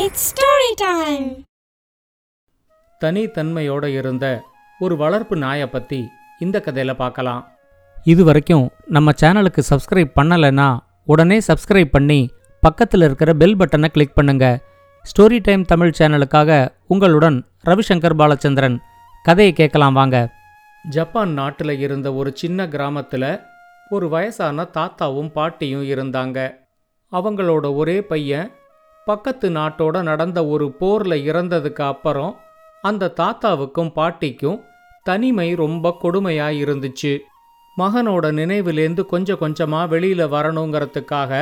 It's story time தனித்தன்மையோட இருந்த ஒரு வளர்ப்பு நாயை பற்றி இந்த கதையில் பார்க்கலாம். இது வரைக்கும் நம்ம சேனலுக்கு சப்ஸ்கிரைப் பண்ணலைன்னா உடனே சப்ஸ்கிரைப் பண்ணி பக்கத்தில் இருக்கிற பெல் பட்டனை கிளிக் பண்ணுங்க. ஸ்டோரி டைம் தமிழ் சேனலுக்காக உங்களுடன் ரவிசங்கர் பாலச்சந்திரன். கதையை கேட்கலாம் வாங்க. ஜப்பான் நாட்டில் இருந்த ஒரு சின்ன கிராமத்தில் ஒரு வயசான தாத்தாவும் பாட்டியும் இருந்தாங்க. அவங்களோட ஒரே பையன் பக்கத்து நாட்டோட நடந்த ஒரு போரில் இறந்ததுக்கு அப்புறம் அந்த தாத்தாவுக்கும் பாட்டிக்கும் தனிமை ரொம்ப கொடுமையாக இருந்துச்சு. மகனோட நினைவிலேந்து கொஞ்சம் கொஞ்சமாக வெளியில் வரணுங்கிறதுக்காக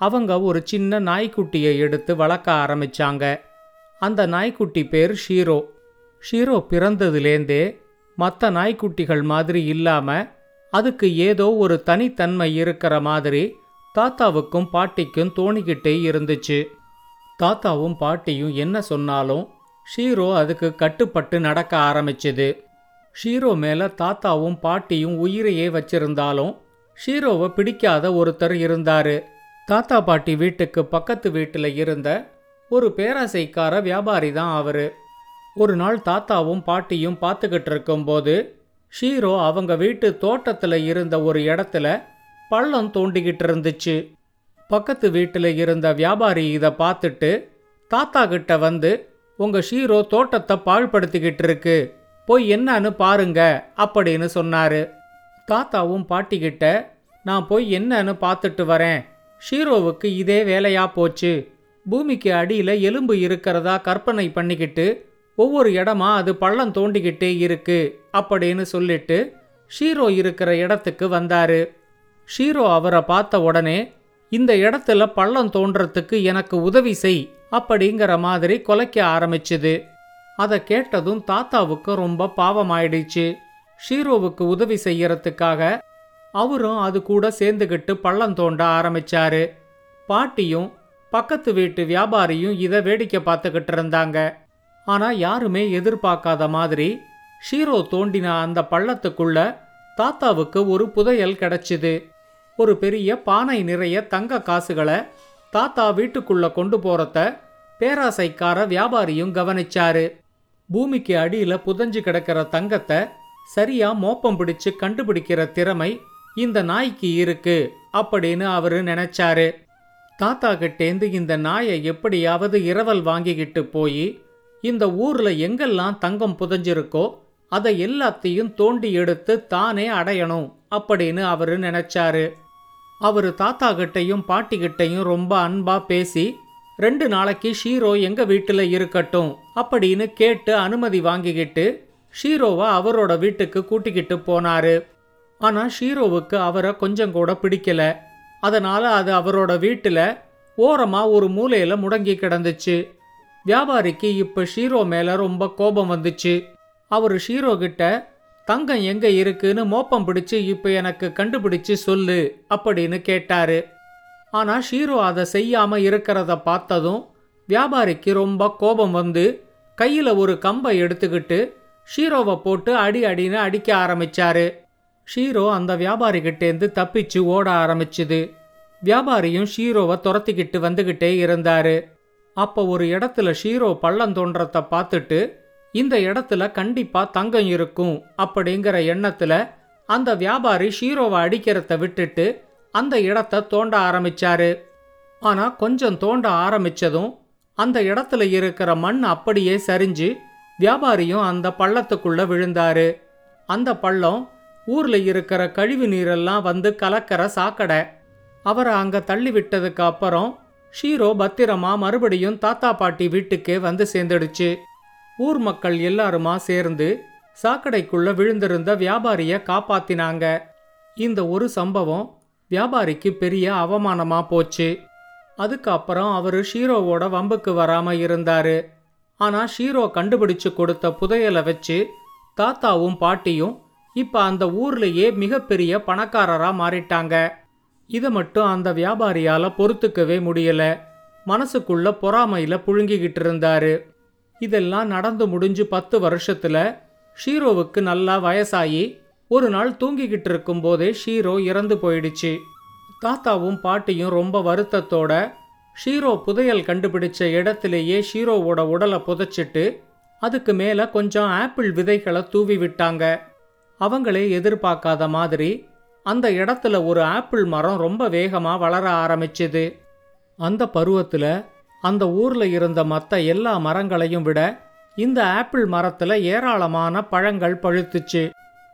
அவங்க ஒரு சின்ன நாய்க்குட்டியை எடுத்து வளர்க்க ஆரம்பிச்சாங்க. அந்த நாய்க்குட்டி பேர் ஷீரோ. ஷீரோ பிறந்ததுலேருந்தே மற்ற நாய்க்குட்டிகள் மாதிரி இல்லாமல் அதுக்கு ஏதோ ஒரு தனித்தன்மை இருக்கிற மாதிரி தாத்தாவுக்கும் பாட்டிக்கும் தோணிக்கிட்டே இருந்துச்சு. தாத்தாவும் பாட்டியும் என்ன சொன்னாலும் ஷீரோ அதுக்கு கட்டுப்பட்டு நடக்க ஆரம்பிச்சுது. ஷீரோ மேல தாத்தாவும் பாட்டியும் உயிரையே வச்சிருந்தாலும் ஷீரோவை பிடிக்காத ஒருத்தர் இருந்தாரு. தாத்தா பாட்டி வீட்டுக்கு பக்கத்து வீட்டில் இருந்த ஒரு பேராசைக்கார வியாபாரி தான் அவரு. ஒரு நாள் தாத்தாவும் பாட்டியும் பார்த்துக்கிட்டு இருக்கும்போது ஷீரோ அவங்க வீட்டு தோட்டத்தில் இருந்த ஒரு இடத்துல பள்ளம் தோண்டிக்கிட்டு இருந்துச்சு. பக்கத்து வீட்டில் இருந்த வியாபாரி இதை பார்த்துட்டு தாத்தா கிட்ட வந்து உங்க ஷீரோ தோட்டத்தை பாழ்படுத்திக்கிட்டு இருக்கு. போய் என்னன்னு பாருங்க அப்படின்னு சொன்னாரு. தாத்தாவும் பாட்டிக்கிட்ட நான் போய் என்னன்னு பார்த்துட்டு வரேன். ஷீரோவுக்கு இதே வேலையா போச்சு. பூமிக்கு அடியில் எலும்பு இருக்கிறதா கற்பனை பண்ணிக்கிட்டு ஒவ்வொரு இடமா அது பள்ளம் தோண்டிக்கிட்டே இருக்கு அப்படின்னு சொல்லிட்டு ஷீரோ இருக்கிற இடத்துக்கு வந்தாரு. ஷீரோ அவரை பார்த்த உடனே இந்த இடத்துல பள்ளம் தோன்றத்துக்கு எனக்கு உதவி செய் அப்படிங்கிற மாதிரி கொலைக்க ஆரம்பிச்சுது. அதை கேட்டதும் தாத்தாவுக்கு ரொம்ப பாவமாயிடுச்சு. ஷீரோவுக்கு உதவி செய்யறதுக்காக அவரும் அது கூட சேர்ந்துக்கிட்டு பள்ளம் தோண்ட ஆரம்பிச்சாரு. பாட்டியும் பக்கத்து வீட்டு வியாபாரியும் இதை வேடிக்கை பார்த்துக்கிட்டு இருந்தாங்க. ஆனால் யாருமே எதிர்பார்க்காத மாதிரி ஷீரோ தோண்டின அந்த பள்ளத்துக்குள்ள தாத்தாவுக்கு ஒரு புதையல் கிடைச்சிது. ஒரு பெரிய பானை நிறைய தங்க காசுகளை தாத்தா வீட்டுக்குள்ள கொண்டு போறத பேராசைக்கார வியாபாரியும் கவனிச்சாரு. பூமிக்கு அடியில புதஞ்சு கிடக்கிற தங்கத்தை சரியா மோப்பம் பிடிச்சு கண்டுபிடிக்கிற திறமை இந்த நாய்க்கு இருக்கு அப்படின்னு அவரு நினைச்சாரு. தாத்தா கிட்டேந்து இந்த நாயை எப்படியாவது இரவல் வாங்கிக்கிட்டு போய் இந்த ஊர்ல எங்கெல்லாம் தங்கம் புதஞ்சிருக்கோ அதை எல்லாத்தையும் தோண்டி எடுத்து தானே அடையணும் அப்படின்னு அவரு நினைச்சாரு. அவர் தாத்தா கிட்டையும் பாட்டி கிட்டையும் ரொம்ப அன்பா பேசி ரெண்டு நாளைக்கு ஷீரோ எங்க வீட்டில் இருக்கட்டும் அப்படின்னு கேட்டு அனுமதி வாங்கிக்கிட்டு ஷீரோவை அவரோட வீட்டுக்கு கூட்டிக்கிட்டு போனாரு. ஆனால் ஷீரோவுக்கு அவரை கொஞ்சம் கூட பிடிக்கல. அதனால அது அவரோட வீட்டில் ஓரமாக ஒரு மூலையில் முடங்கி கிடந்துச்சு. வியாபாரிக்கு இப்போ ஷீரோ மேலே ரொம்ப கோபம் வந்துச்சு. அவர் ஷீரோ கிட்ட தங்கம் எங்க இருக்குன்னு மோப்பம் பிடிச்சு இப்ப எனக்கு கண்டுபிடிச்சு சொல்லு அப்படின்னு கேட்டாரு. ஆனா ஷீரோ அதை செய்யாம இருக்கிறத பார்த்ததும் வியாபாரிக்கு ரொம்ப கோபம் வந்து கையில ஒரு கம்பை எடுத்துக்கிட்டு ஷீரோவை போட்டு அடி அடின்னு அடிக்க ஆரம்பிச்சாரு. ஷீரோ அந்த வியாபாரிகிட்டேருந்து தப்பிச்சு ஓட ஆரம்பிச்சுது. வியாபாரியும் ஷீரோவை துரத்திக்கிட்டு வந்துகிட்டே இருந்தாரு. அப்போ ஒரு இடத்துல ஷீரோ பள்ளம் தோன்றத்தை பார்த்துட்டு இந்த இடத்துல கண்டிப்பா தங்கம் இருக்கும் அப்படிங்கிற எண்ணத்துல அந்த வியாபாரி ஷீரோவை அடிக்கிறத விட்டுட்டு அந்த இடத்த தோண்ட ஆரம்பிச்சாரு. ஆனா கொஞ்சம் தோண்ட ஆரம்பிச்சதும் அந்த இடத்துல இருக்கிற மண் அப்படியே சரிஞ்சு வியாபாரியும் அந்த பள்ளத்துக்குள்ள விழுந்தாரு. அந்த பள்ளம் ஊர்ல இருக்கிற கழிவு நீரெல்லாம் வந்து கலக்கிற சாக்கடை. அவரை அங்க தள்ளி விட்டதுக்கு அப்புறம் ஷீரோ பத்திரமா மறுபடியும் தாத்தா பாட்டி வீட்டுக்கே வந்து சேர்ந்துடுச்சு. ஊர் மக்கள் எல்லாருமா சேர்ந்து சாக்கடைக்குள்ள விழுந்திருந்த வியாபாரிய காப்பாத்தினாங்க. இந்த ஒரு சம்பவம் வியாபாரிக்கு பெரிய அவமானமா போச்சு. அதுக்கப்புறம் அவரு ஷீரோவோட வம்புக்கு வராம இருந்தாரு. ஆனா ஷீரோ கண்டுபிடிச்சு கொடுத்த புதையலை வச்சு தாத்தாவும் பாட்டியும் இப்ப அந்த ஊர்லயே மிகப்பெரிய பணக்காரரா மாறிட்டாங்க. இதை மட்டும் அந்த வியாபாரியால பொறுத்துக்கவே முடியல. மனசுக்குள்ள பொறாமையில புழுங்கிக்கிட்டு இருந்தாரு. இதெல்லாம் நடந்து முடிஞ்சு பத்து வருஷத்துல ஷீரோவுக்கு நல்லா வயசாகி ஒரு நாள் தூங்கிக்கிட்டு இருக்கும்போதே ஷீரோ இறந்து போயிடுச்சு. தாத்தாவும் பாட்டியும் ரொம்ப வருத்தத்தோட ஷீரோ புதையல் கண்டுபிடிச்ச இடத்திலேயே ஷீரோவோட உடலை புதைச்சிட்டு அதுக்கு மேலே கொஞ்சம் ஆப்பிள் விதைகளை தூவி விட்டாங்க. அவங்களே எதிர்பார்க்காத மாதிரி அந்த இடத்துல ஒரு ஆப்பிள் மரம் ரொம்ப வேகமாக வளர ஆரம்பிச்சுது. அந்த பருவத்தில் அந்த ஊரில் இருந்த மற்ற எல்லா மரங்களையும் விட இந்த ஆப்பிள் மரத்தில் ஏராளமான பழங்கள் பழுத்துச்சு.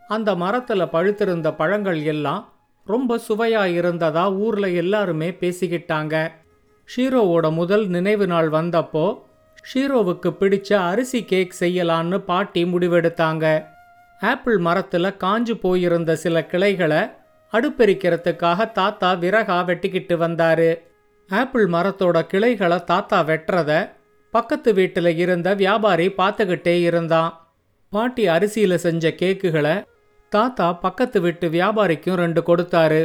அந்த மரத்தில் பழுத்திருந்த பழங்கள் எல்லாம் ரொம்ப சுவையா இருந்ததா ஊர்ல எல்லாருமே பேசிக்கிட்டாங்க. ஷீரோவோட முதல் நினைவு நாள் வந்தப்போ ஷீரோவுக்கு பிடிச்ச அரிசி கேக் செய்யலான்னு பாட்டி முடிவெடுத்தாங்க. ஆப்பிள் மரத்துல காஞ்சு போயிருந்த சில கிளைகளை அடுப்பெரிக்கிறதுக்காக தாத்தா விறகா வெட்டிக்கிட்டு வந்தாரு. ஆப்பிள் மரத்தோட கிளைகளை தாத்தா வெட்டுறத பக்கத்து வீட்டில் இருந்த வியாபாரி பார்த்துக்கிட்டே இருந்தான். பாட்டி அரிசியில் செஞ்ச கேக்குகளை தாத்தா பக்கத்து வீட்டு வியாபாரிக்கும் ரெண்டு கொடுத்தாரு.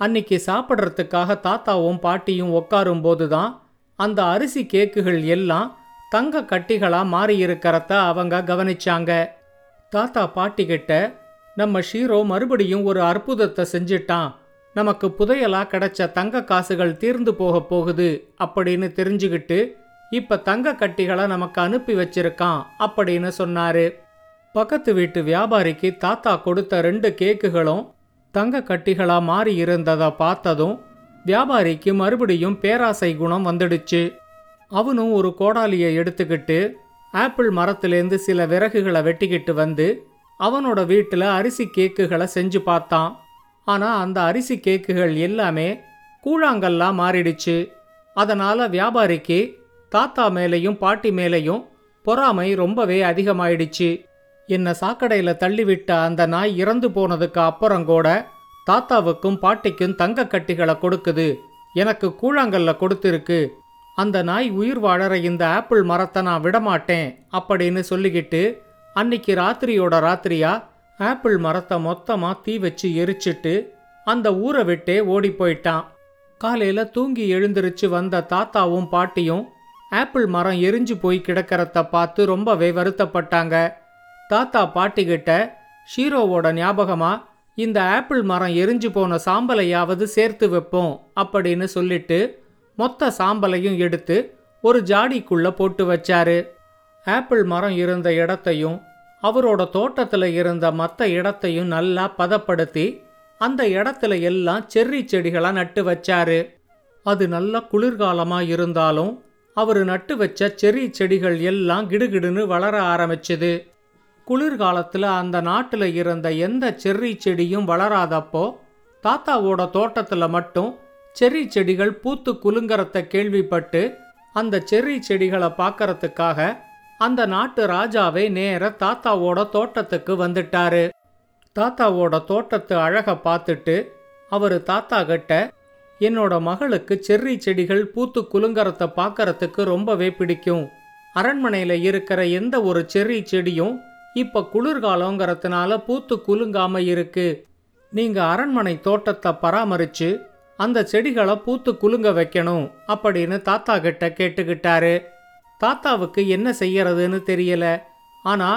அன்னைக்கு சாப்பிட்றதுக்காக தாத்தாவும் பாட்டியும் உட்காரும்போது தான் அந்த அரிசி கேக்குகள் எல்லாம் தங்க கட்டிகளாக மாறியிருக்கிறத அவங்க கவனிச்சாங்க. தாத்தா பாட்டிக்கிட்ட நம்ம ஷீரோ மறுபடியும் ஒரு அற்புதத்தை செஞ்சிட்டான். நமக்கு புதையலா கிடைச்ச தங்க காசுகள் தீர்ந்து போக போகுது அப்படின்னு தெரிஞ்சுக்கிட்டு இப்ப தங்க கட்டிகளை நமக்கு அனுப்பி வச்சிருக்கான் அப்படின்னு சொன்னாரு. பக்கத்து வீட்டு வியாபாரிக்கு தாத்தா கொடுத்த ரெண்டு கேக்குகளும் தங்க கட்டிகளா மாறி இருந்ததை பார்த்ததும் வியாபாரிக்கு மறுபடியும் பேராசை குணம் வந்துடுச்சு. அவனும் ஒரு கோடாலியை எடுத்துக்கிட்டு ஆப்பிள் மரத்திலேருந்து சில விறகுகளை வெட்டிக்கிட்டு வந்து அவனோட வீட்டில் அரிசி கேக்குகளை செஞ்சு பார்த்தான். ஆனால் அந்த அரிசி கேக்குகள் எல்லாமே கூழாங்கல்லா மாறிடுச்சு. அதனால் வியாபாரிக்கு தாத்தா மேலேயும் பாட்டி மேலேயும் பொறாமை ரொம்பவே அதிகமாயிடுச்சு. என்னை சாக்கடையில் தள்ளிவிட்ட அந்த நாய் இறந்து போனதுக்கு அப்புறம் கூட தாத்தாவுக்கும் பாட்டிக்கும் தங்க கட்டிகளை கொடுக்குது. எனக்கு கூழாங்கல்ல கொடுத்துருக்கு. அந்த நாய் உயிர் வாழற இந்த ஆப்பிள் மரத்தை நான் விடமாட்டேன் அப்படின்னு சொல்லிக்கிட்டு அன்னைக்கு ராத்திரியோட ராத்திரியா ஆப்பிள் மரத்தை மொத்தமா தீ வச்சு எரிச்சிட்டு அந்த ஊரை விட்டே ஓடி போயிட்டான். காலையில தூங்கி எழுந்திருச்சு வந்த தாத்தாவும் பாட்டியும் ஆப்பிள் மரம் எரிஞ்சு போய் கிடக்கிறத பார்த்து ரொம்பவே வருத்தப்பட்டாங்க. தாத்தா பாட்டிக்கிட்ட ஷீரோவோட ஞாபகமா இந்த ஆப்பிள் மரம் எரிஞ்சு போன சாம்பலையாவது சேர்த்து வைப்போம் அப்படின்னு சொல்லிட்டு மொத்த சாம்பலையும் எடுத்து ஒரு ஜாடிக்குள்ள போட்டு வச்சாரு. ஆப்பிள் மரம் இருந்த இடத்தையும் அவரோட தோட்டத்தில் இருந்த மற்ற இடத்தையும் நல்லா பதப்படுத்தி அந்த இடத்துல எல்லாம் செர்ரி செடிகளாக நட்டு வச்சாரு. அது நல்ல குளிர்காலமா இருந்தாலும் அவர் நட்டு வச்ச செர்ரி செடிகள் எல்லாம் கிடுகிடுன்னு வளர ஆரம்பிச்சுது. குளிர்காலத்தில் அந்த நாட்டில் இருந்த எந்த செர்ரி செடியும் வளராதப்போ தாத்தாவோட தோட்டத்தில் மட்டும் செர்ரி செடிகள் பூத்து குலுங்கறத கேள்விப்பட்டு அந்த செர்ரி செடிகளை பார்க்கறதுக்காக அந்த நாட்டு ராஜாவே நேர தாத்தாவோட தோட்டத்துக்கு வந்துட்டாரு. தாத்தாவோட தோட்டத்து அழக பார்த்துட்டு அவர் தாத்தா கிட்ட என்னோட மகளுக்கு செர்ரி செடிகள் பூத்து குலுங்கறத பார்க்கறதுக்கு ரொம்பவே பிடிக்கும். அரண்மனையில் இருக்கிற எந்த ஒரு செர்ரி செடியும் இப்ப குளிர்காலங்கிறதுனால பூத்து குலுங்காம இருக்கு. நீங்க அரண்மனை தோட்டத்தை பராமரிச்சு அந்த செடிகளை பூத்து குலுங்க வைக்கணும் அப்படின்னு தாத்தா கிட்ட கேட்டுக்கிட்டாரு. தாத்தாவுக்கு என்ன செய்யறதுன்னு தெரியல. ஆனா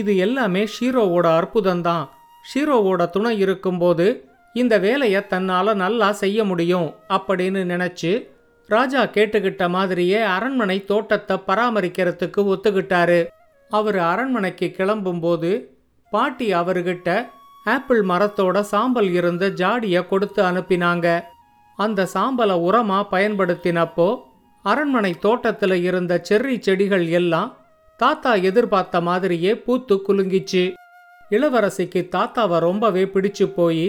இது எல்லாமே ஷீரோவோட அற்புதம்தான். ஷீரோவோட துணை இருக்கும்போது இந்த வேலையை தன்னால நல்லா செய்ய முடியும் அப்படின்னு நினைச்சு ராஜா கேட்டுக்கிட்ட மாதிரியே அரண்மனை தோட்டத்தை பராமரிக்கிறதுக்கு ஒத்துக்கிட்டாரு. அவர் அரண்மனைக்கு கிளம்பும்போது பாட்டி அவர்கிட்ட ஆப்பிள் மரத்தோட சாம்பல் இருந்த ஜாடியை கொடுத்து அனுப்பினாங்க. அந்த சாம்பலை உரமாக பயன்படுத்தினப்போ அரண்மனை தோட்டத்தில் இருந்த செர்ரி செடிகள் எல்லாம் தாத்தா எதிர்பார்த்த மாதிரியே பூத்து குலுங்கிச்சு. இளவரசிக்கு தாத்தாவை ரொம்பவே பிடிச்சு போய்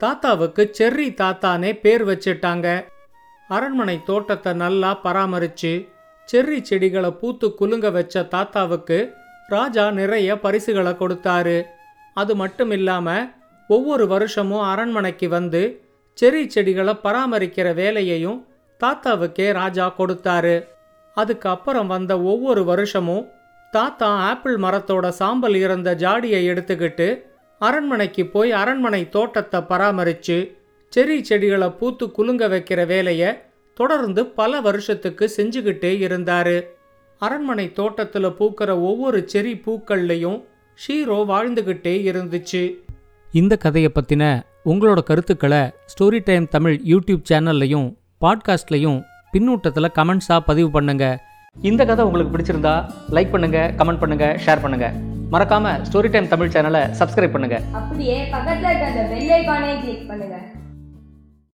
தாத்தாவுக்கு செர்ரி தாத்தானே பேர் வச்சிட்டாங்க. அரண்மனை தோட்டத்தை நல்லா பராமரிச்சு செர்ரி செடிகளை பூத்து குலுங்க வச்ச தாத்தாவுக்கு ராஜா நிறைய பரிசுகளை கொடுத்தாரு. அது மட்டும் இல்லாமல் ஒவ்வொரு வருஷமும் அரண்மனைக்கு வந்து செர்ரி செடிகளை பராமரிக்கிற வேலையையும் தாத்தாவுக்கே ராஜா கொடுத்தாரு. அதுக்கு அப்புறம் வந்த ஒவ்வொரு வருஷமும் தாத்தா ஆப்பிள் மரத்தோட சாம்பல் இருந்த ஜாடியை எடுத்துக்கிட்டு அரண்மனைக்கு போய் அரண்மனை தோட்டத்தை பராமரித்து செரி செடிகளை பூத்து குலுங்க வைக்கிற வேலையை தொடர்ந்து பல வருஷத்துக்கு செஞ்சுக்கிட்டே இருந்தாரு. அரண்மனை தோட்டத்தில் பூக்கிற ஒவ்வொரு செரி பூக்கள்லையும் ஷீரோ வாழ்ந்துகிட்டே இருந்துச்சு. இந்த கதையை பற்றின உங்களோட கருத்துக்களை ஸ்டோரி டைம் தமிழ் யூடியூப் சேனல்லையும் பாட்காஸ்ட்லையும் பின்னூட்டத்தில் கமெண்ட்ஸாக பதிவு பண்ணுங்க. இந்த கதை உங்களுக்கு பிடிச்சிருந்தா லைக் பண்ணுங்க கமெண்ட் பண்ணுங்க ஷேர் பண்ணுங்க. மறக்காம ஸ்டோரி டைம் தமிழ் சேனலை சப்ஸ்கிரைப் பண்ணுங்க. அப்படியே பக்கத்துல இருக்க அந்த பெல் ஐகானையும் கிளிக் பண்ணுங்க.